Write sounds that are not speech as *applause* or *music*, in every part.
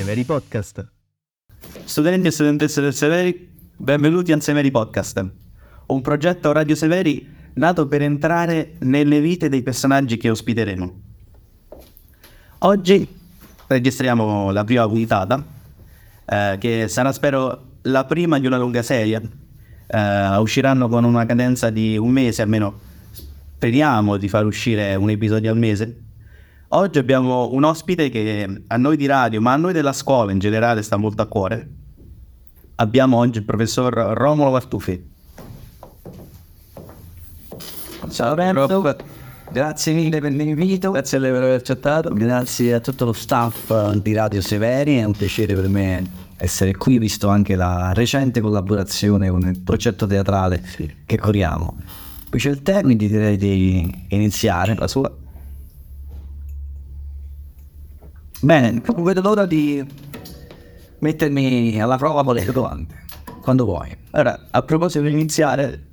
Severi Podcast. Studenti e studentesse del Severi, benvenuti al Severi Podcast, un progetto Radio Severi nato per entrare nelle vite dei personaggi che ospiteremo. Oggi registriamo la prima puntata, eh, che sarà spero la prima di una lunga serie. Eh, usciranno con una cadenza di un mese, almeno speriamo di far uscire un episodio al mese. Oggi abbiamo un ospite che a noi di radio, ma a noi della scuola in generale, sta molto a cuore. Abbiamo oggi il professor Romolo Vartufi. Ciao Renzo, grazie mille per l'invito, grazie per aver accettato, grazie a tutto lo staff di Radio Severi, è un piacere per me essere qui, visto anche la recente collaborazione con il progetto teatrale che corriamo. Qui c'è il te, quindi direi di iniziare la sua. Bene, non vedo l'ora di mettermi alla prova con le domande, quando vuoi. Allora, a proposito di iniziare,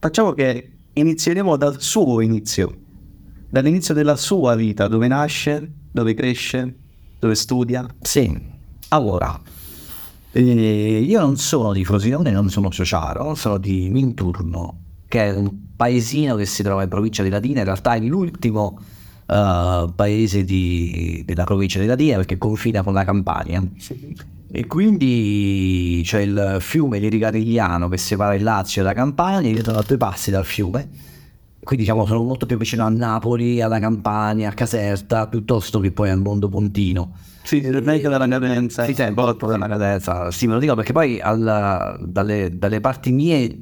facciamo che inizieremo dal suo inizio, dall'inizio della sua vita, dove nasce, dove cresce, dove studia. Sì, allora, eh, io non sono di Frosinone, non sono Ciociaro, sono di Minturno, che è un paesino che si trova in provincia di Latina, in realtà è l'ultimo uh, paese di, della provincia di Latina perché confina con la Campania. E quindi c'è il fiume Lirigarigliano che separa il Lazio dalla Campania, io sono a due passi dal fiume, quindi diciamo sono molto più vicino a Napoli, alla Campania, a Caserta, piuttosto che poi al mondo pontino. Sì, meglio della cadenza. Sì, sì, un po' della cadenza. Sì, me lo dico perché poi alla, dalle, dalle parti mie,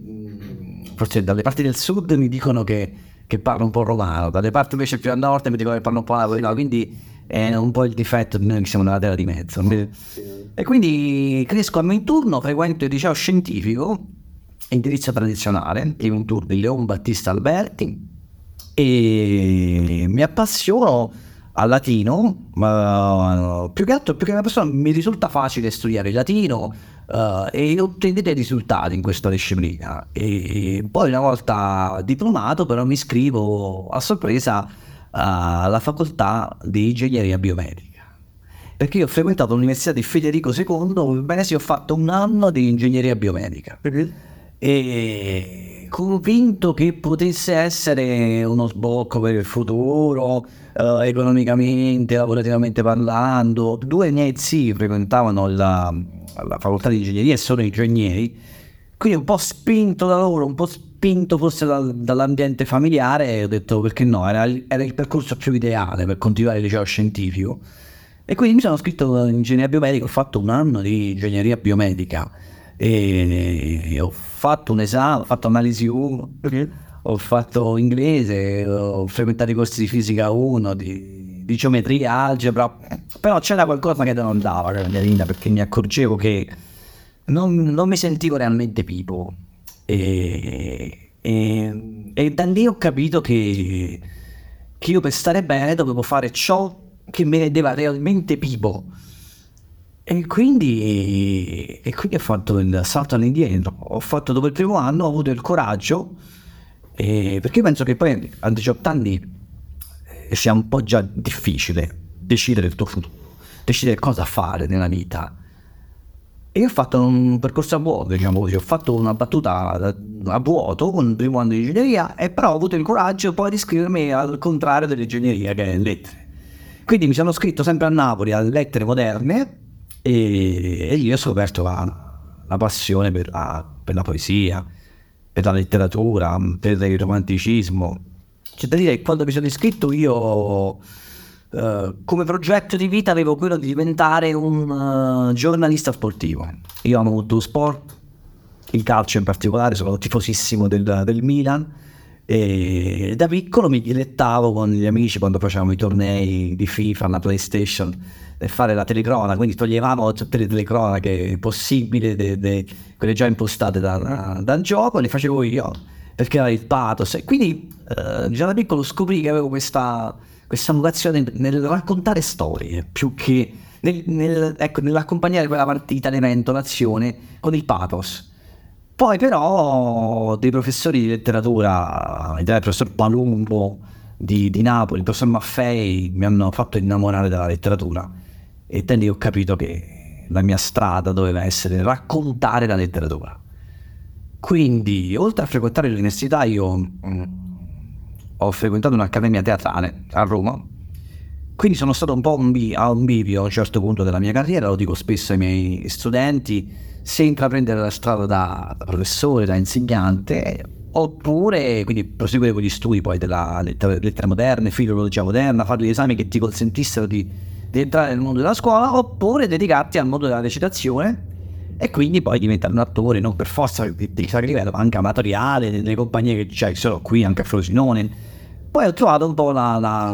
forse dalle parti del sud mi dicono che che parla un po' romano, dalle parti invece più a nord mi dicono che parla un po' napoletano, quindi è un po' il difetto di noi che siamo nella terra di mezzo. E quindi cresco a Minturno, frequento il liceo scientifico, indirizzo tradizionale, di Minturno di Leon Battista Alberti, e mi appassiono al latino, ma più che altro, più che una persona mi risulta facile studiare il latino, uh, e ottenere risultati in questa disciplina. E poi una volta diplomato però mi iscrivo a sorpresa alla facoltà di ingegneria biomedica. Perché io ho frequentato l'università di Federico II, in Venezia ho fatto un anno di ingegneria biomedica. E convinto che potesse essere uno sbocco per il futuro, uh, economicamente, lavorativamente parlando. Due miei zii frequentavano la, la facoltà di ingegneria e sono ingegneri, quindi un po' spinto da loro, un po' spinto forse dal, dall'ambiente familiare, ho detto perché no, era, era, il percorso più ideale per continuare il liceo scientifico. E quindi mi sono iscritto in ingegneria biomedica, ho fatto un anno di ingegneria biomedica e ho fatto un esame, ho fatto analisi 1, ho fatto inglese, ho frequentato i corsi di fisica 1, di, di geometria, algebra, però c'era qualcosa che non andava nella mia vita perché mi accorgevo che non, non mi sentivo realmente vivo e, e, e, da lì ho capito che, che io per stare bene dovevo fare ciò che mi rendeva realmente vivo e quindi, e quindi ho fatto il salto all'indietro. Ho fatto dopo il primo anno, ho avuto il coraggio, eh, perché penso che poi a 18 anni eh, sia un po' già difficile decidere il tuo futuro, decidere cosa fare nella vita. E io ho fatto un percorso a vuoto, diciamo così, ho fatto una battuta a vuoto con il primo anno di ingegneria e però ho avuto il coraggio poi di iscrivermi al contrario dell'ingegneria che è lettere. Quindi mi sono iscritto sempre a Napoli a lettere moderne e, e io ho scoperto la, la passione per la, per la, poesia, per la letteratura, per il romanticismo. C'è da dire che quando mi sono iscritto io uh, come progetto di vita avevo quello di diventare un uh, giornalista sportivo. Io amo molto sport, il calcio in particolare, sono tifosissimo del, del Milan e da piccolo mi dilettavo con gli amici quando facevamo i tornei di FIFA, alla PlayStation e fare la telecronaca, quindi toglievamo tutte le telecronache possibili, de, de, quelle già impostate dal da gioco, le facevo io perché era il pathos. E quindi eh, già da piccolo scoprì che avevo questa, questa vocazione nel raccontare storie più che nel, nel, ecco, nell'accompagnare quella partita, l'evento, l'azione con il pathos. Poi però dei professori di letteratura, il professor Palumbo di, di, Napoli, il professor Maffei, mi hanno fatto innamorare della letteratura e da lì ho capito che la mia strada doveva essere raccontare la letteratura. Quindi, oltre a frequentare l'università, io mm, ho frequentato un'accademia teatrale a Roma. Quindi sono stato un po' un bi- a un bivio a un certo punto della mia carriera, lo dico spesso ai miei studenti, se intraprendere la strada da, professore, da insegnante, oppure quindi proseguire con gli studi poi della lettera, lettera moderna, filologia moderna, fare gli esami che ti consentissero di, di entrare nel mondo della scuola, oppure dedicarti al mondo della recitazione e quindi poi diventare un attore non per forza di, di livello, ma anche amatoriale, nelle compagnie che c'è, sono qui anche a Frosinone. Poi ho trovato un po' la, la,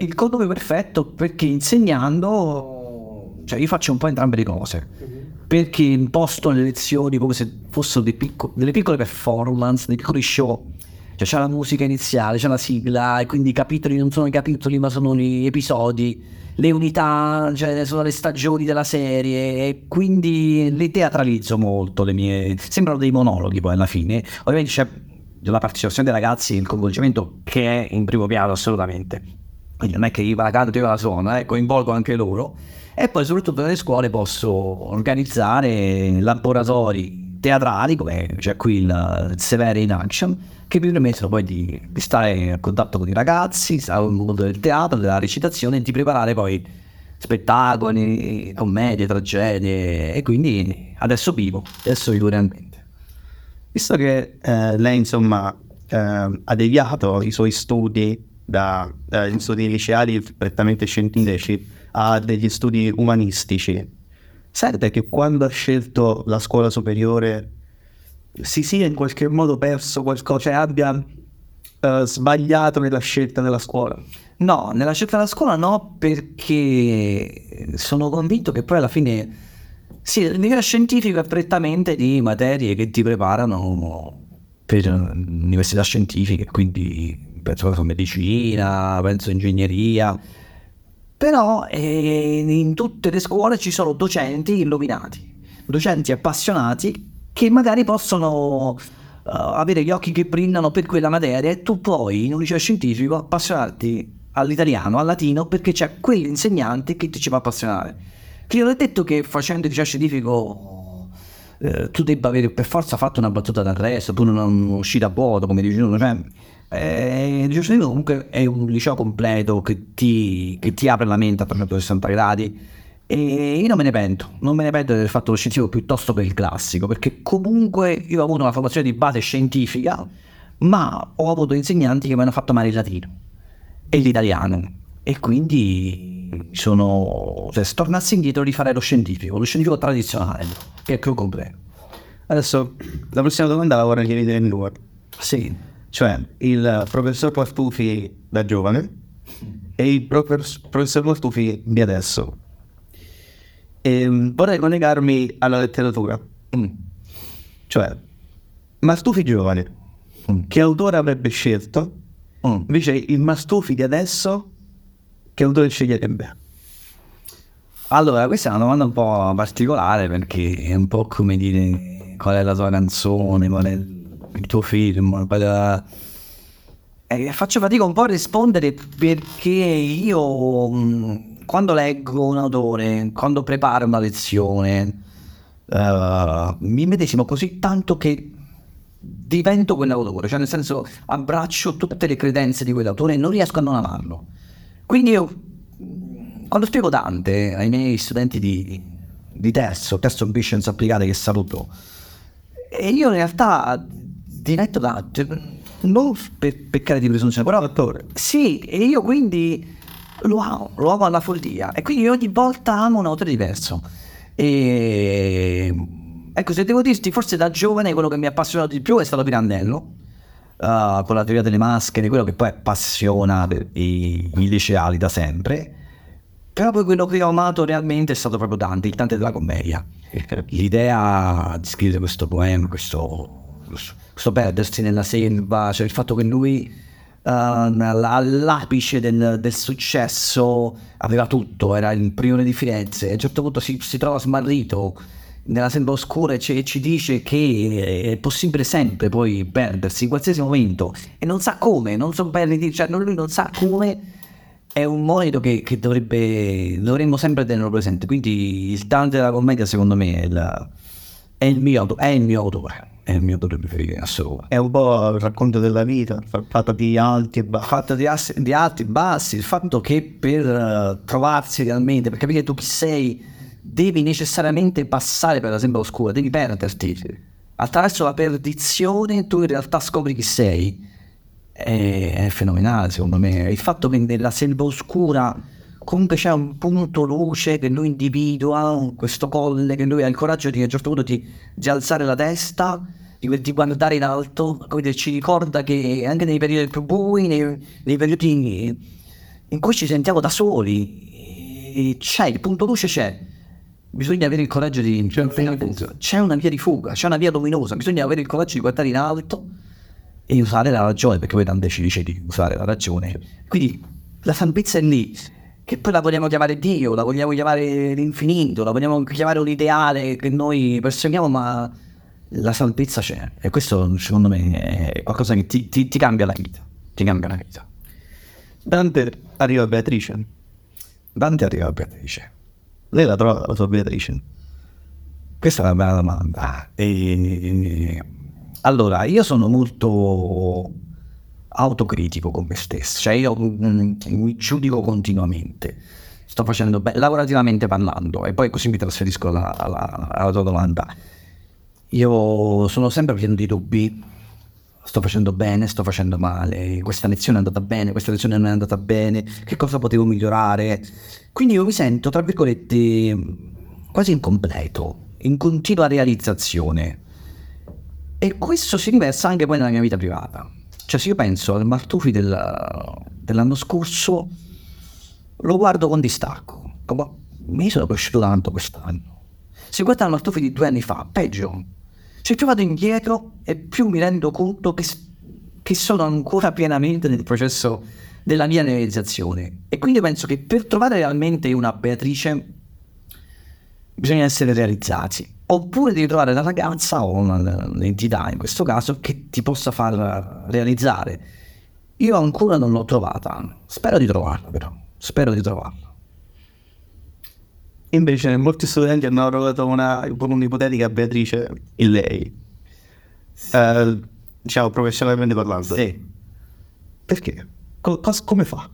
il connubio perfetto perché insegnando, cioè io faccio un po' entrambe le cose. Perché imposto le lezioni come se fossero picco- delle piccole performance, dei piccoli show. Cioè c'è la musica iniziale, c'è la sigla, e quindi i capitoli non sono i capitoli, ma sono gli episodi. Le unità, cioè sono le stagioni della serie, e quindi le teatralizzo molto. Le mie... Sembrano dei monologhi poi alla fine. Ovviamente c'è la partecipazione dei ragazzi, il coinvolgimento che è in primo piano assolutamente. Quindi non è che io la canto, io la suono, eh, coinvolgo anche loro. E poi soprattutto nelle scuole posso organizzare laboratori teatrali, come c'è qui il Severe in Action, che mi permettono poi di, di stare a contatto con i ragazzi, stare nel mondo del teatro, della recitazione e di preparare poi spettacoli, commedie, tragedie e quindi adesso vivo, adesso vivo realmente. Visto che eh, lei insomma eh, ha deviato i suoi studi da eh, studi liceali prettamente scientifici a degli studi umanistici, sente che quando ha scelto la scuola superiore si sia in qualche modo perso qualcosa, cioè abbia eh, sbagliato nella scelta della scuola? No, nella scelta della scuola no, perché sono convinto che poi alla fine sì, il livello scientifico è prettamente di materie che ti preparano per università scientifiche, quindi penso che medicina, penso ingegneria. Però eh, in tutte le scuole ci sono docenti illuminati, docenti appassionati che magari possono uh, avere gli occhi che brillano per quella materia e tu puoi in un liceo scientifico appassionarti all'italiano, al latino, perché c'è quell'insegnante che ti ci fa appassionare. Che non è detto che facendo il liceo scientifico eh, tu debba avere per forza fatto una battuta d'arresto, tu non uscire a vuoto, come dici cioè, eh, il scientifico comunque è un liceo completo che ti, che ti apre la mente a 360 gradi e io non me ne pento, non me ne pento aver fatto lo scientifico piuttosto che il classico, perché comunque io ho avuto una formazione di base scientifica, ma ho avuto insegnanti che mi hanno fatto amare il latino e l'italiano e quindi sono, cioè, se tornassi indietro rifarei lo scientifico, lo scientifico tradizionale, che è più completo. Adesso la prossima domanda la vorrei chiedere in due. Sì, Cioè, il professor Quartufi da giovane e il profes- professor Quartufi di adesso. E vorrei collegarmi alla letteratura. Mm. Cioè, Mastufi giovane, Mm. che autore avrebbe scelto? Mm. Invece il Mastufi di adesso, che autore sceglierebbe? Allora, questa è una domanda un po' particolare perché è un po' come dire qual è la tua canzone, qual è il tuo film. è- Eh, faccio fatica un po' a rispondere perché io mh, quando leggo un autore, quando preparo una lezione, eh, mi medesimo così tanto che divento quell'autore, cioè nel senso abbraccio tutte le credenze di quell'autore e non riesco a non amarlo. Quindi io quando spiego Dante ai miei studenti di, di terzo, terzo ambitions applicate che saluto, e io in realtà diretto Dante, non per peccare di presunzione, però Attore. sì, e io quindi lo amo, lo amo alla follia e quindi ogni volta amo un autore diverso. E ecco, se devo dirti, forse da giovane quello che mi ha appassionato di più è stato Pirandello. uh, con la teoria delle maschere, quello che poi appassiona i, i liceali da sempre. Però poi quello che ho amato realmente è stato proprio Dante, il Dante della commedia. *laughs* L'idea di scrivere questo poema, questo, questo perdersi nella selva, cioè il fatto che lui eh, all'apice del, del successo aveva tutto, era il priore di Firenze, a un certo punto si, si trova smarrito nella selva oscura e ci, ci dice che è possibile sempre poi perdersi in qualsiasi momento e non sa come, non so dire, cioè lui non sa come è un monito che, che dovrebbe, dovremmo sempre tenerlo presente. Quindi il Dante della commedia, secondo me, è, il- è il mio, è il mio autore. È il mio autore preferito, assolutamente. È un po' il racconto della vita, fatto di alti e bassi. fatto di, ass- di alti e bassi, il fatto che per eh, trovarsi realmente, per capire tu chi sei, devi necessariamente passare per la sembra oscura, devi perderti. Attraverso la perdizione tu in realtà scopri chi sei. È, è fenomenale secondo me. Il fatto che nella selva oscura comunque c'è un punto luce che lui individua, questo colle, che lui ha il coraggio di a un certo punto di, di alzare la testa, di, di guardare in alto, come dire, ci ricorda che anche nei periodi più bui, nei, nei periodi in cui ci sentiamo da soli, c'è, il punto luce c'è. Bisogna avere il coraggio di... C'è una via di fuga, c'è una via luminosa, bisogna avere il coraggio di guardare in alto e usare la ragione, perché poi Dante ci dice di usare la ragione. Quindi la salvezza è lì, che poi la vogliamo chiamare Dio, la vogliamo chiamare l'infinito, la vogliamo chiamare un ideale che noi perseguiamo, ma la salvezza c'è. E questo secondo me è qualcosa che ti, ti- ti cambia la vita. Ti cambia la vita. Dante arriva a Beatrice. Dante arriva a Beatrice. Lei la trova la sua Beatrice. Questa è una bella domanda. E- Allora, io sono molto autocritico con me stesso, cioè io mm, mi giudico continuamente. Sto facendo bene, lavorativamente parlando, e poi così mi trasferisco alla, alla- alla tua domanda. Io sono sempre pieno di dubbi. Sto facendo bene, sto facendo male, questa lezione è andata bene, questa lezione non è andata bene, che cosa potevo migliorare? Quindi io mi sento, tra virgolette, quasi incompleto, in continua realizzazione. E questo si riversa anche poi nella mia vita privata. Cioè, se io penso al Martufi del- dell'anno scorso, lo guardo con distacco. Come, mi sono cresciuto tanto quest'anno. Se guardo al Martufi di due anni fa, peggio. Se più vado indietro e più mi rendo conto che, che sono ancora pienamente nel processo della mia realizzazione. E quindi penso che per trovare realmente una Beatrice bisogna essere realizzati. Oppure devi trovare la ragazza o l'entità in questo caso che ti possa far realizzare. Io ancora non l'ho trovata. Spero di trovarla, però. Spero di trovarla. Invece molti studenti hanno trovato una, un'ipotetica Beatrice in lei. Eh, diciamo professionalmente parlando. Perché? Co- cos- come fa?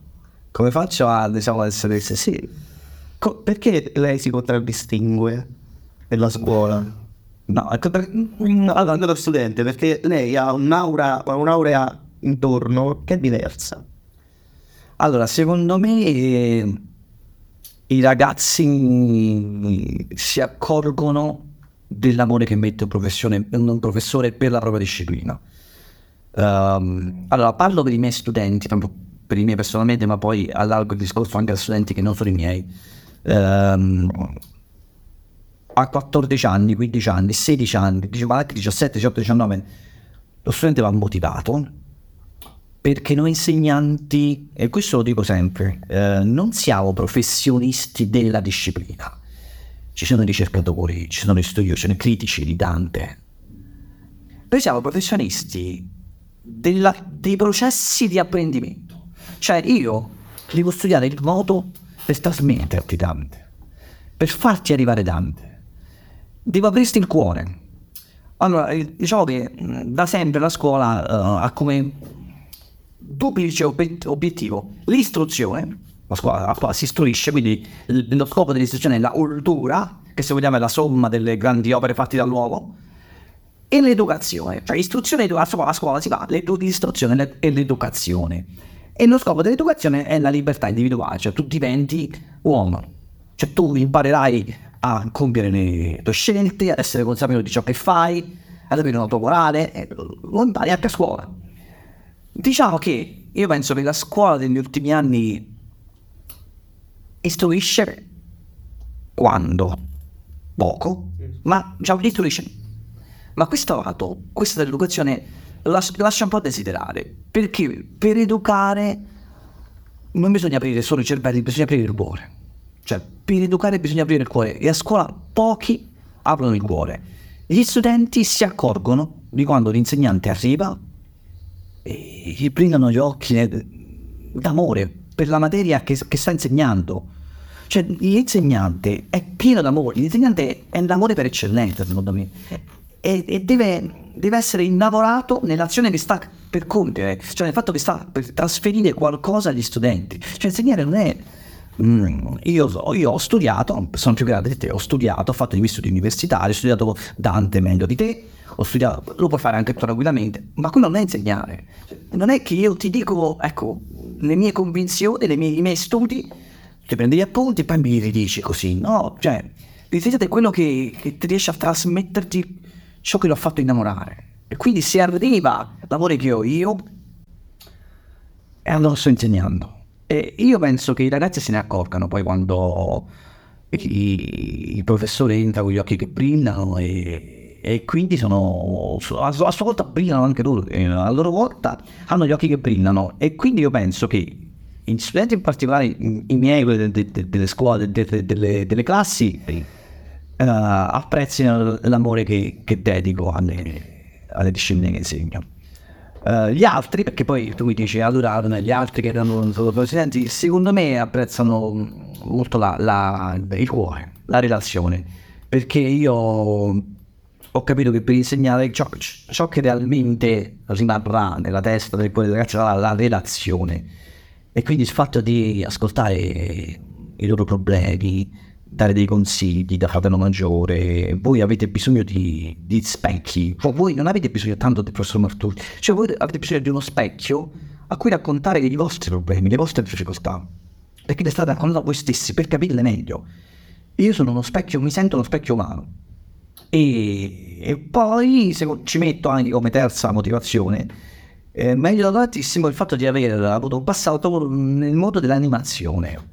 Come faccio a diciamo, essere sì? Co- perché lei si contraddistingue nella scuola? No, ecco Mm, Allora, nello studente, perché lei ha un'aura, ha un'aurea intorno che è diversa. Allora, secondo me i ragazzi si accorgono dell'amore che mette un, professore per la propria disciplina. Ehm, allora, parlo per i miei studenti, per i miei personalmente, ma poi allargo il discorso anche a studenti che non sono i miei. Ehm, a 14 anni, 15 anni, 16 anni, 17, 18, 19, lo studente va motivato perché noi insegnanti, e questo lo dico sempre, eh, non siamo professionisti della disciplina. Ci sono i ricercatori, ci sono gli studiosi, ci sono i critici di Dante. Noi siamo professionisti della- dei processi di apprendimento. Cioè io devo studiare il modo per trasmetterti Dante, per farti arrivare Dante. Devo aprirti il cuore. Allora, diciamo che mh, da sempre la scuola eh, ha come duplice obiet- obiettivo l'istruzione. La scuola, la si istruisce, quindi lo scopo dell'istruzione è la cultura, che se vogliamo è la somma delle grandi opere fatte dall'uomo, e l'educazione. Cioè istruzione e educazione, a scuola si fa l'edu- l'istruzione le- e l'educazione. E lo scopo dell'educazione è la libertà individuale, cioè tu diventi uomo. Cioè tu imparerai a compiere le tue scelte, ad essere consapevole di ciò che fai, ad avere una tua morale, e lo impari anche a scuola. Diciamo che io penso che la scuola degli ultimi anni istruisce quando? Poco, ma diciamo istruisce. Ma questo lato, questa dell'educazione las- lascia un po' a desiderare, perché per educare non bisogna aprire solo i cervelli, bisogna aprire il cuore. Cioè, per educare bisogna aprire il cuore e a scuola pochi aprono il cuore. Gli studenti si accorgono di quando l'insegnante arriva e gli brillano gli occhi d'amore per la materia che, che sta insegnando. Cioè, l'insegnante è pieno d'amore, l'insegnante è l'amore per eccellenza, secondo me. E, e deve, deve essere innamorato nell'azione che sta per compiere, cioè nel fatto che sta per trasferire qualcosa agli studenti. Cioè, insegnare non è Mm, io, io, ho studiato, sono più grande di te, ho studiato, ho fatto gli studi universitari, ho studiato Dante meglio di te, studiato, lo puoi fare anche tranquillamente, ma quello non è insegnare. Non è che io ti dico, ecco, le mie convinzioni, le mie, i miei studi, ti prendi gli appunti e poi mi ridici così, no? Cioè, l'insegnante è quello che, che ti riesce a trasmetterti ciò che l'ho fatto innamorare. E quindi se arriva l'amore che ho io, allora sto insegnando. E io penso che i ragazzi se ne accorgano poi quando i, i professori entrano con gli occhi che brillano e, e quindi sono a, a, sua volta brillano anche loro, a loro volta hanno gli occhi che brillano e quindi io penso che gli studenti in particolare, i, i miei, de, de, de, delle scuole, delle, delle, classi, uh, apprezzino l'amore che, che dedico alle, alle discipline che insegno. Uh, gli altri, perché poi tu mi dici allora gli altri che erano solo presidenti, secondo me apprezzano molto la, la, il cuore, la relazione, perché io ho capito che per insegnare ciò, ciò che realmente rimarrà nella testa del cuore dei ragazzi sarà la relazione. E quindi il fatto di ascoltare i loro problemi, dare dei consigli da fratello maggiore, voi avete bisogno di, di specchi, cioè, voi non avete bisogno tanto del professor Marturi, cioè voi avete bisogno di uno specchio a cui raccontare i vostri problemi, le vostre difficoltà, perché le state raccontando voi stessi per capirle meglio. Io sono uno specchio, mi sento uno specchio umano. E, e poi se ci metto anche come terza motivazione, eh, meglio tantissimo il fatto di aver avuto un passato nel modo dell'animazione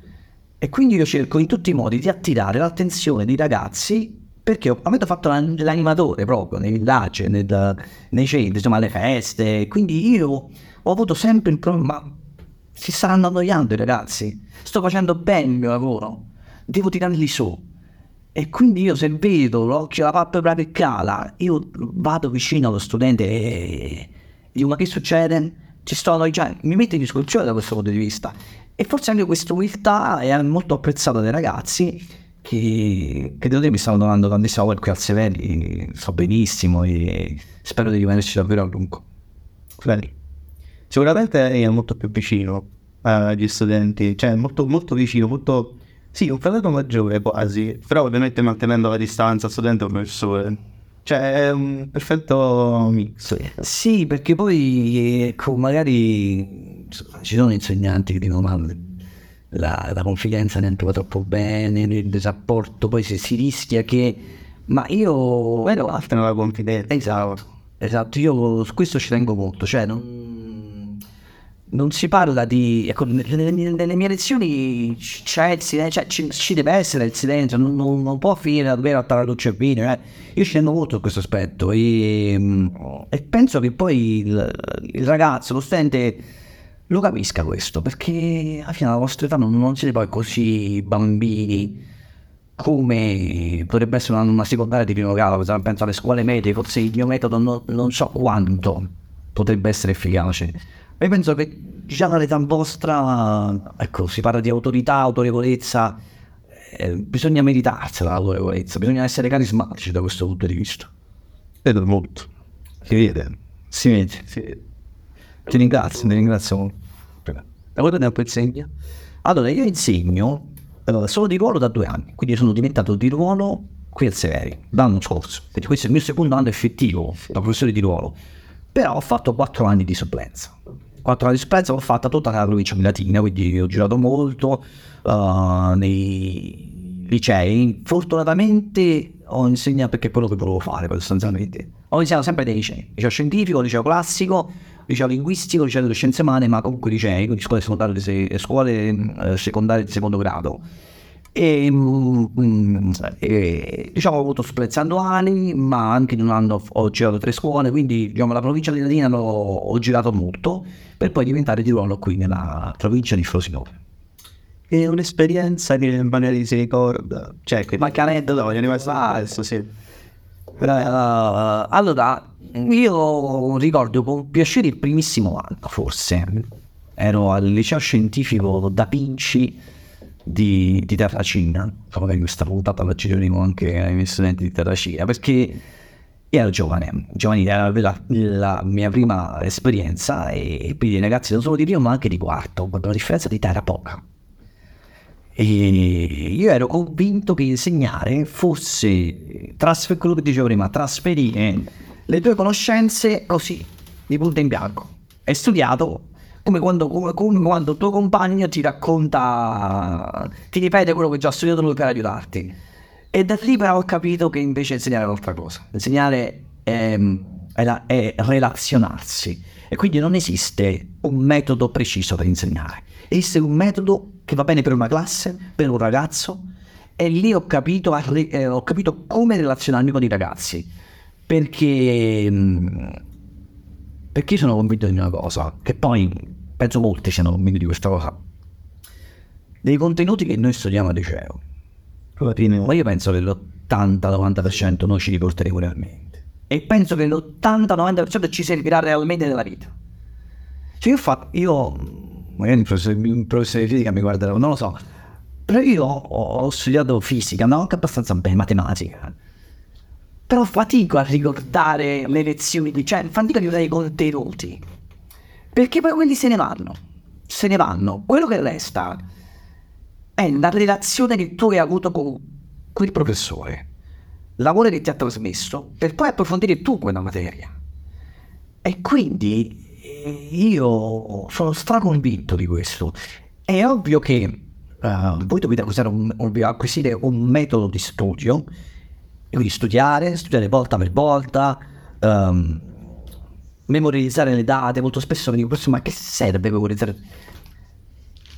e quindi io cerco in tutti i modi di attirare l'attenzione dei ragazzi perché avete fatto l'animatore proprio nei villaggi, nel, nei centri, insomma alle feste. Quindi io ho avuto sempre il problema, ma si stanno annoiando i ragazzi, sto facendo bene il mio lavoro, devo tirarli su. E quindi io se vedo l'occhio, la palpebra che cala, io vado vicino allo studente e dico ma che succede? Ci sto annoiando, mi metto in discussione da questo punto di vista. E forse anche questa umiltà è molto apprezzata dai ragazzi che, che devo dire mi stanno donando tantissimo quel qui al Severi, so benissimo e spero di rimanerci davvero a lungo. Bene. Sicuramente è molto più vicino agli studenti, cioè molto, molto vicino, molto... Sì, un fratello maggiore quasi, però ovviamente mantenendo la distanza studente e professore. Cioè è un perfetto mix. Sì, perché poi ecco, magari ci sono insegnanti che dicono ma la, la confidenza ne va troppo bene, il rapporto, poi se si rischia che... Ma io... Quello altra la confidenza. Esatto, esatto, io su questo ci tengo molto, cioè non, non si parla di... Ecco, nelle, nelle mie lezioni c'è il silenzio, cioè ci, ci, deve essere il silenzio, non, non, non può finire davvero a la luce e vino, eh. io tengo molto a questo aspetto e, e penso che poi il, il ragazzo, lo studente lo capisca questo, perché alla fine alla vostra età non, non siete poi così bambini come potrebbe essere una, una secondaria di primo grado, penso alle scuole medie, forse il mio metodo non, non so quanto potrebbe essere efficace. Io penso che già dall'età vostra, ecco, si parla di autorità, autorevolezza, eh, bisogna meritarsela l'autorevolezza, bisogna essere carismatici da questo punto di vista. Vedo molto. Si vede, si vede, si vede. Ti ringrazio, ti ringrazio molto. Da quanto tempo insegna? Allora, io insegno uh, solo di ruolo da due anni, quindi sono diventato di ruolo qui al Severi, l'anno scorso, quindi questo è il mio secondo anno effettivo da professore di ruolo, però ho fatto quattro anni di supplenza. Quattro anni di supplenza l'ho fatta tutta nella provincia di Latina, quindi ho girato molto uh, nei licei. Fortunatamente ho insegnato perché è quello che volevo fare sostanzialmente. Ho insegnato sempre dei licei, liceo scientifico, liceo classico, liceo linguistico, liceo delle scienze umane, ma comunque licei, quindi scuole secondarie, scuole, eh, secondarie di secondo grado. E, mm, e, diciamo ho avuto supplenza annuali ma anche in un anno ho girato tre scuole quindi diciamo la provincia di Latina ho girato molto per poi diventare di ruolo qui nella provincia di Frosinone. È un'esperienza che magari si ricorda? Cioè che manca aneddoto adesso sì. Uh, allora io ricordo con piacere il primissimo anno, forse. ero al liceo scientifico da Vinci di, di Terracina, magari questa puntata la gireremo anche ai miei studenti di Terracina, perché io ero giovane, giovanile, era la, la mia prima esperienza e quindi i ragazzi non solo di primo ma anche di quarto, quando la differenza di età era poca. E io ero convinto che insegnare fosse, trasfer- quello che dicevo prima, trasferire le tue conoscenze così, di punto in bianco. Hai studiato come quando, come, come quando il tuo compagno ti racconta, ti ripete quello che già ha studiato lui per aiutarti. E da lì però ho capito che invece insegnare è un'altra cosa. Insegnare è, è, la, è relazionarsi. E quindi non esiste un metodo preciso per insegnare. Esiste un metodo che va bene per una classe, per un ragazzo. E lì ho capito, eh, ho capito come relazionarmi con i ragazzi. Perché, perché sono convinto di una cosa, che poi penso molti siano convinti di questa cosa. Dei contenuti che noi studiamo al liceo, ma io penso che l'80-90% noi ci riporteremo realmente. E penso che l'80-90% ci servirà realmente nella vita. Cioè io, fa, io magari il professore, il professore di fisica mi guarderà, non lo so, però io ho, ho studiato fisica, no? Anche abbastanza bene, matematica. Però fatico a ricordare le lezioni, cioè fatico a ricordare i contenuti. Perché poi quelli se ne vanno. Se ne vanno. Quello che resta è la relazione che tu hai avuto con quel professore. L'amore che ti ha trasmesso per poi approfondire tu quella materia. E quindi eh, io sono straconvinto di questo. È ovvio che uh, voi dovete acquisire un, acquisire un metodo di studio, quindi studiare, studiare volta per volta, um, memorizzare le date. Molto spesso mi dico, ma che serve memorizzare?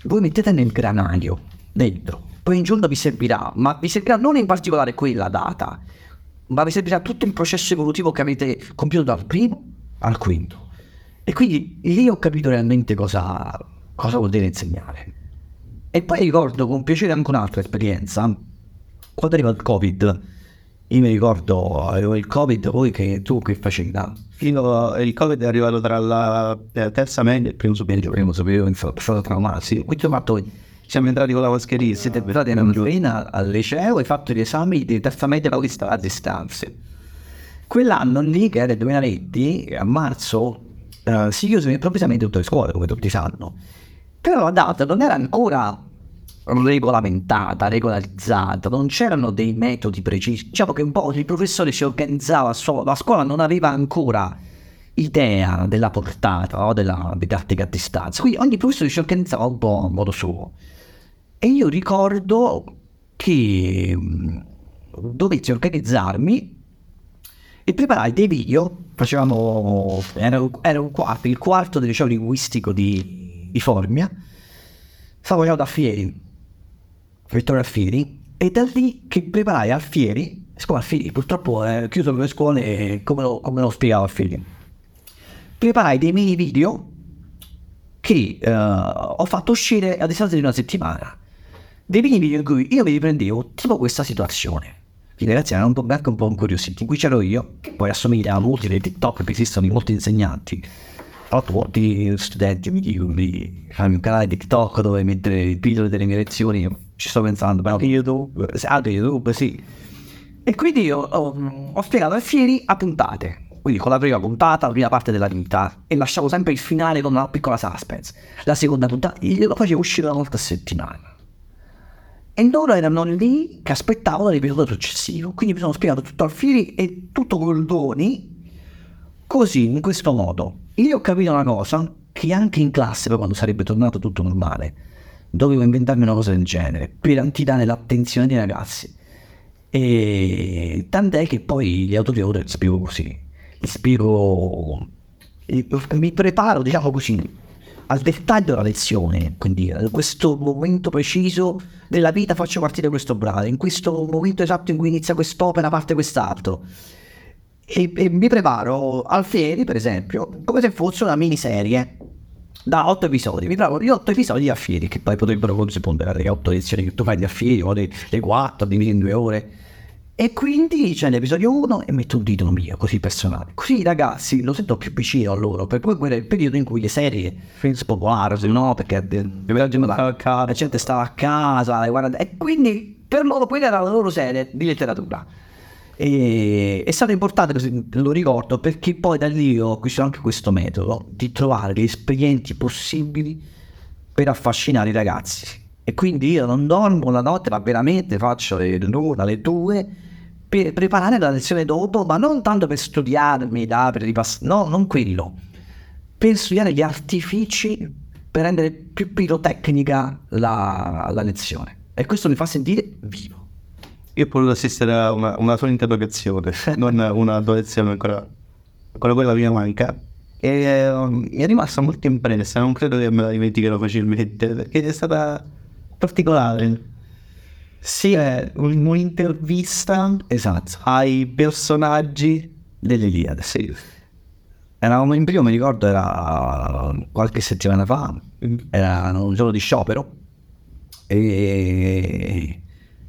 Voi mettete nel granaio, dentro, poi un giorno vi servirà, ma vi servirà non in particolare quella data, ma vi servirà tutto il processo evolutivo che avete compiuto dal primo al quinto. E quindi lì ho capito realmente cosa, cosa vuol dire insegnare. E poi ricordo con piacere anche un'altra esperienza. Quando arriva il Covid, io mi ricordo, avevo il Covid, voi che tu che facevi? Io, il Covid è arrivato tra la terza media e il primo superiore. Primo superiore, sono stato traumato. Sì. Quindi ho fatto siamo entrati con la mascherina. Siete entrati in mascherina al liceo e hai fatto gli esami di terza media paulista a distanza. Quell'anno lì, che era il 2020, a marzo, uh, si chiusero improvvisamente tutte le scuole, come tutti sanno. Però la data non era ancora regolamentata, regolarizzata, non c'erano dei metodi precisi. Diciamo che un po' il professore si organizzava solo, la scuola non aveva ancora idea della portata no? della didattica a distanza. Quindi ogni professore si organizzava un po' a modo suo. E io ricordo che mm, dovetti organizzarmi e preparai dei video, facevamo, era, era un quarto, il quarto del liceo linguistico di, di Formia, stavo da Fieri, Vittorio Alfieri, e da lì che preparai Alfieri, siccome Alfieri purtroppo è chiuso per le scuole, come lo, come lo spiegavo Alfieri, preparai dei mini video che uh, ho fatto uscire a distanza di una settimana. Dei mini video in cui io mi riprendevo tipo questa situazione i ragazzi erano un po', anche un po' incuriositi, in cui c'ero io, che poi assomiglia a molti dei TikTok che esistono di molti insegnanti. Tra l'altro molti studenti mi dicono di farmi un canale TikTok dove mettere il video delle mie lezioni, ci sto pensando, però YouTube, ah, YouTube, sì. E quindi io ho, ho spiegato ai fieri a puntate, quindi con la prima puntata, la prima parte della vita, e lasciavo sempre il finale con una piccola suspense. La seconda puntata glielo facevo uscire una volta a settimana. E loro erano lì che aspettavano l'episodio successivo. Quindi mi sono spiegato tutto al fili e tutto col doni. Così, in questo modo. Io ho capito una cosa, che anche in classe, poi quando sarebbe tornato tutto normale, dovevo inventarmi una cosa del genere, per antidanare l'attenzione dei ragazzi. E tant'è che poi gli autori ora li spiego così. Li spiego... Mi preparo, diciamo così, al dettaglio della lezione, quindi in questo momento preciso della vita faccio partire questo brano, in questo momento esatto in cui inizia quest'opera parte quest'altro. E, e mi preparo al Fieri, per esempio, come se fosse una miniserie da otto episodi. Mi preparo gli otto episodi di Alfieri, che poi potrebbero corrispondere alle otto lezioni che tu fai di Alfieri, o le, le quattro, divisi in due ore. E quindi c'è l'episodio 1 e metto un titolo mio, così personale. Così i ragazzi lo sento più vicino a loro, perché poi quello è il periodo in cui le serie si popolari, no? Perché la, la gente stava a casa, e, guarda, e quindi per loro quella era la loro serie di letteratura. E è stato importante, lo ricordo, perché poi da lì ho acquistato anche questo metodo di trovare gli espedienti possibili per affascinare i ragazzi. E quindi io non dormo la notte, ma veramente faccio l'una, le due, per preparare la lezione dopo, ma non tanto per studiarmi, da, per ripassare, no, non quello, per studiare gli artifici per rendere più pirotecnica la, la lezione. E questo mi fa sentire vivo. Io ho voluto assistere a una, una sola interrogazione, *laughs* non una lezione ancora, ancora quella mia manca. E uh, mi è rimasta molto impressa, non credo che me la dimenticherò facilmente, perché è stata particolare. Sì, è un'intervista esatto. ai personaggi dell'Iliade. Sì. Eravamo in primo, mi ricordo, era qualche settimana fa, mm. era un giorno di sciopero e,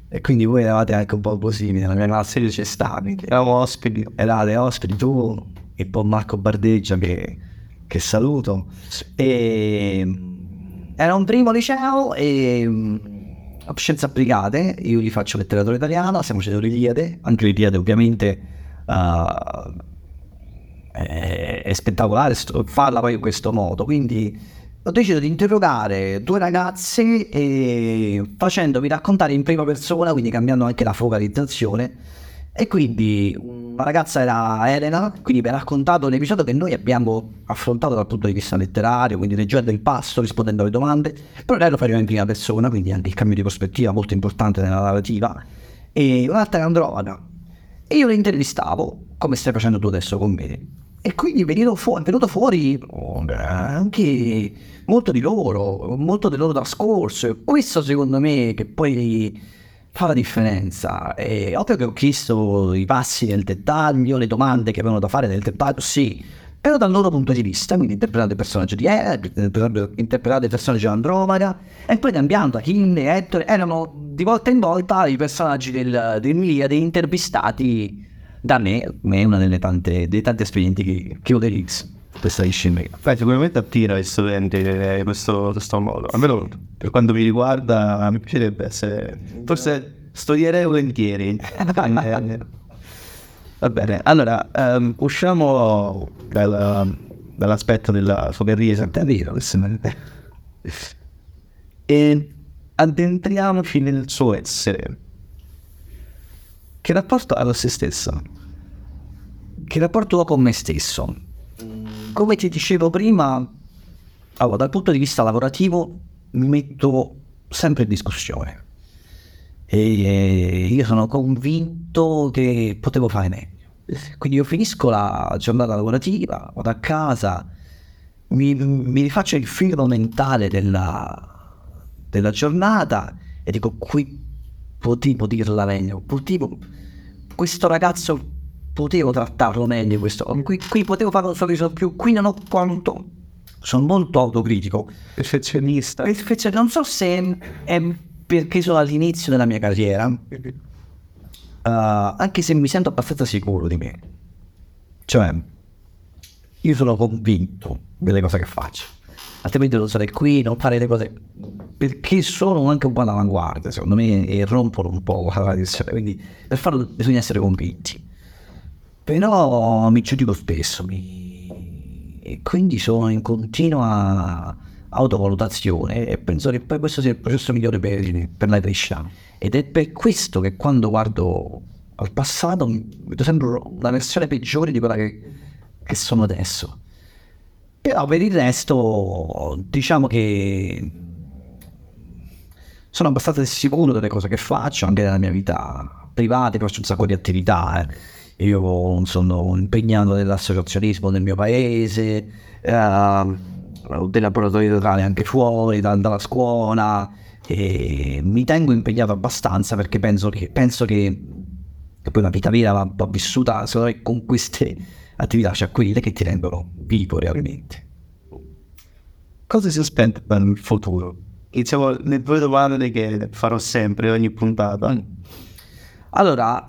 e quindi voi eravate anche un po' così, nella mia classe ci stavi, eravamo ospiti, eravate ospiti tu e poi Marco Bardeggia che, che saluto. E, era un primo liceo e scienze applicate, io gli faccio letteratura italiana, stiamo facendo l'Iliade, anche l'Iliade ovviamente uh, è, è, spettacolare farla poi in questo modo, quindi ho deciso di interrogare due ragazze e facendomi raccontare in prima persona, quindi cambiando anche la focalizzazione, e quindi una ragazza era Elena, quindi mi ha raccontato un episodio che noi abbiamo affrontato dal punto di vista letterario, quindi leggendo il passo, rispondendo alle domande, però lei lo faceva in prima persona, quindi anche il cambio di prospettiva molto importante nella narrativa, e un'altra era Andromeda. E io le intervistavo, come stai facendo tu adesso con me, e quindi è fu- è venuto fuori oh, anche molto di loro, molto del loro trascorso, questo secondo me che poi fa la differenza. E ovvio che ho chiesto i passi nel dettaglio, le domande che avevano da fare nel dettaglio, sì, però dal loro punto di vista, quindi interpretando il personaggio di Ed, interpretando il personaggio di Andromeda, e poi cambiando Achille, Ettore, erano di volta in volta i personaggi del, del Miliade intervistati da me, è una delle tante, dei tanti esperienzi che, che ho dell'X questa disciplina. Beh, sicuramente attira gli studenti eh, questo, questo modo. Almeno per quanto mi riguarda, mi piacerebbe essere. Forse studierei volentieri. *laughs* Va bene, allora um, usciamo dalla, dall'aspetto della focherria e addentriamoci nel suo essere. Che rapporto ha con se stesso? Che rapporto ho con me stesso? come ti dicevo prima, allora, dal punto di vista lavorativo mi metto sempre in discussione. E io sono convinto che potevo fare meglio. Quindi io finisco la giornata lavorativa, vado a casa, mi, mi rifaccio il filo mentale della, della giornata e dico qui potevo dirla meglio, potevo, questo ragazzo potevo trattarlo meglio questo, qui, qui potevo fare un sorriso più, qui non ho quanto, sono molto autocritico, perfezionista. Perfezionista, non so se è perché sono all'inizio della mia carriera, uh, anche se mi sento abbastanza sicuro di me, cioè io sono convinto delle cose che faccio, altrimenti non sarei qui, non fare le cose. Perché sono anche un po' all'avanguardia, secondo me, e rompono un po' la tradizione, quindi per farlo bisogna essere convinti. Però mi giudico spesso mi... e quindi sono in continua autovalutazione e penso che poi questo sia il processo migliore per, per la crescita. Ed è per questo che quando guardo al passato vedo sempre una versione peggiore di quella che, che sono adesso. Però per il resto diciamo che sono abbastanza sicuro delle cose che faccio, anche nella mia vita privata, faccio un sacco di attività. Eh io sono impegnato nell'associazionismo nel mio paese, eh, dei laboratori totali anche fuori, da, dalla scuola, e mi tengo impegnato abbastanza perché penso che, penso che, che poi la vita vera va, va vissuta secondo me con queste attività, cioè quelle che ti rendono vivo realmente. Cosa si aspetta per il futuro? Iniziamo le due domande che farò sempre ogni puntata. Allora,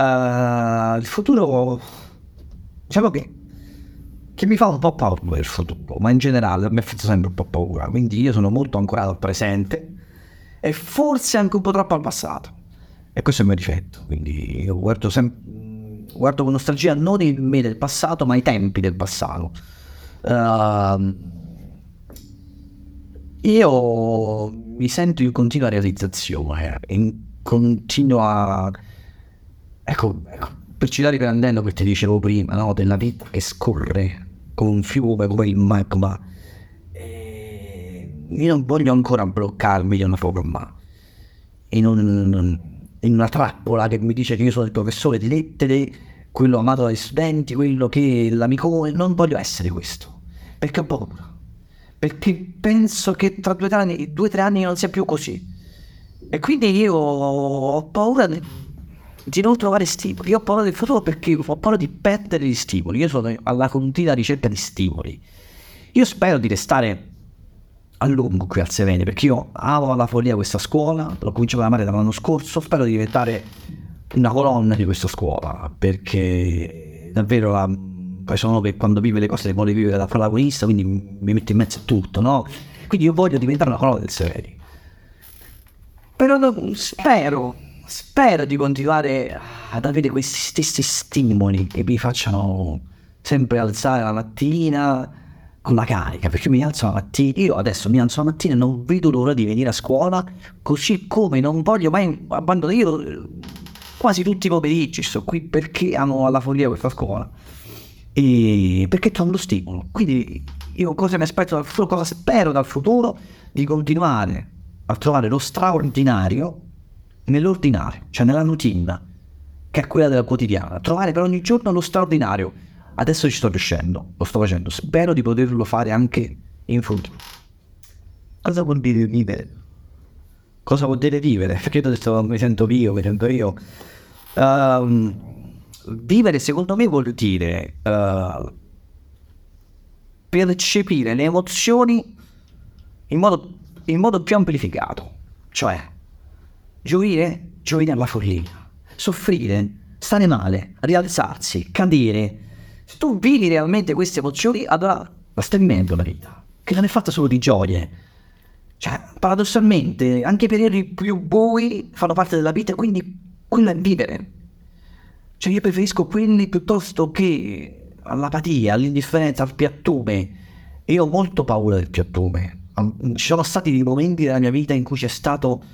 eh, il futuro, diciamo che, che mi fa un po' paura il futuro, ma in generale a me fa sempre un po' paura, quindi io sono molto ancorato al presente e forse anche un po' troppo al passato. E questo è il mio difetto, quindi io guardo sempre, guardo con nostalgia non il me del passato, ma i tempi del passato. Uh, io mi sento in continua realizzazione, in continua... Ecco, ecco per citare riprendendo quel che ti dicevo prima, no? della vita che scorre come un fiume, come il magma. E io non voglio ancora bloccarmi di una forma, in, un, in una trappola che mi dice che io sono il professore di lettere, quello amato dai studenti, quello che è l'amico, non voglio essere questo, perché ho paura perché penso che tra due o tre anni non sia più così. E quindi io ho paura di, di non trovare stimoli. Io ho paura del futuro perché ho paura di perdere gli stimoli. Io sono alla continua ricerca di stimoli. Io spero di restare a lungo qui al Serene perché io amo alla follia questa scuola, l'ho cominciato ad amare dall'anno scorso, spero di diventare una colonna di questa scuola perché davvero la poi sono che quando vive le cose le vuole vivere da protagonista, quindi mi metto in mezzo a tutto, no? Quindi io voglio diventare una colonna del Severi. Però no, spero, spero di continuare ad avere questi stessi stimoli che mi facciano sempre alzare la mattina con la carica, perché mi alzo la mattina, io adesso mi alzo la mattina e non vedo l'ora di venire a scuola, così come non voglio mai abbandonare, io quasi tutti i pomeriggi sto qui perché amo alla follia questa scuola e perché c'è uno stimolo. Quindi io cosa mi aspetto dal futuro, cosa spero dal futuro? Di continuare a trovare lo straordinario nell'ordinario, cioè nella routine, che è quella della quotidiana. Trovare per ogni giorno lo straordinario. Adesso ci sto riuscendo, lo sto facendo, spero di poterlo fare anche in futuro. Cosa vuol dire vivere? Cosa vuol dire vivere? Perché adesso mi sento io, mi sento io. Um, vivere secondo me vuol dire uh, percepire le emozioni in modo, in modo più amplificato, cioè gioire, gioire alla follia, soffrire, stare male, rialzarsi, cadere. Se tu vivi realmente queste emozioni, allora la stai vivendo la vita, che non è fatta solo di gioie. Cioè, paradossalmente, anche i periodi più bui fanno parte della vita, quindi quello è vivere. Cioè io preferisco quelli piuttosto che all'apatia, all'indifferenza, al piattume. E ho molto paura del piattume. Ci sono stati dei momenti della mia vita in cui c'è stato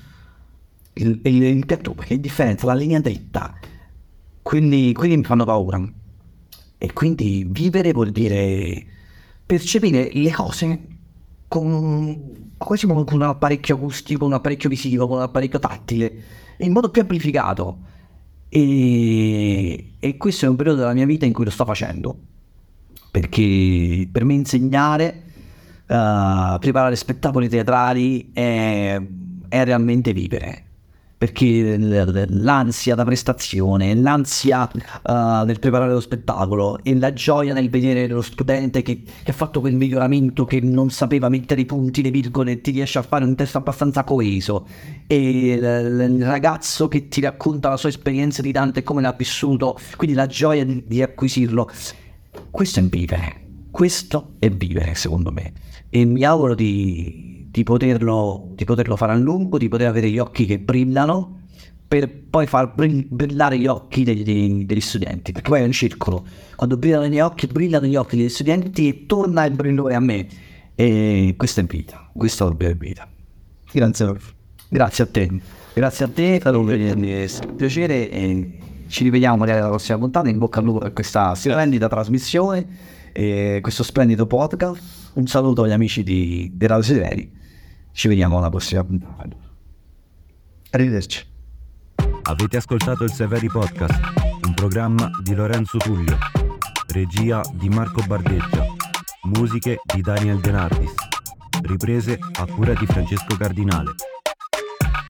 il, il, il piattume, l'indifferenza, la linea dritta. Quelli, quelli mi fanno paura. E quindi vivere vuol dire percepire le cose con, quasi con un apparecchio acustico, un apparecchio visivo, con un apparecchio tattile, in modo più amplificato e, e, questo è un periodo della mia vita in cui lo sto facendo, perché per me insegnare, uh, preparare spettacoli teatrali è, è realmente vivere perché l'ansia da prestazione, l'ansia uh, nel preparare lo spettacolo e la gioia nel vedere lo studente che, che, ha fatto quel miglioramento che non sapeva mettere i punti, le virgole, ti riesce a fare un testo abbastanza coeso e l- il ragazzo che ti racconta la sua esperienza di Dante e come l'ha vissuto, quindi la gioia di, di acquisirlo. Questo è vivere, questo è vivere secondo me e mi auguro di di poterlo, di poterlo fare a lungo, di poter avere gli occhi che brillano per poi far brillare gli occhi degli, degli, studenti, perché poi è un circolo. Quando brillano gli occhi, brillano gli occhi degli studenti e torna il brillore a me. E questa è vita, questa è vita. Grazie, grazie a te. Grazie a te, è stato un piacere e ci rivediamo magari alla prossima puntata. In bocca al lupo per questa splendida trasmissione questo splendido podcast. Un saluto agli amici di, di Radio Severi ci vediamo alla prossima puntata. Arrivederci. Avete ascoltato il Severi Podcast, un programma di Lorenzo Tullio, regia di Marco Bardeggia, musiche di Daniel De Nardis, riprese a cura di Francesco Cardinale.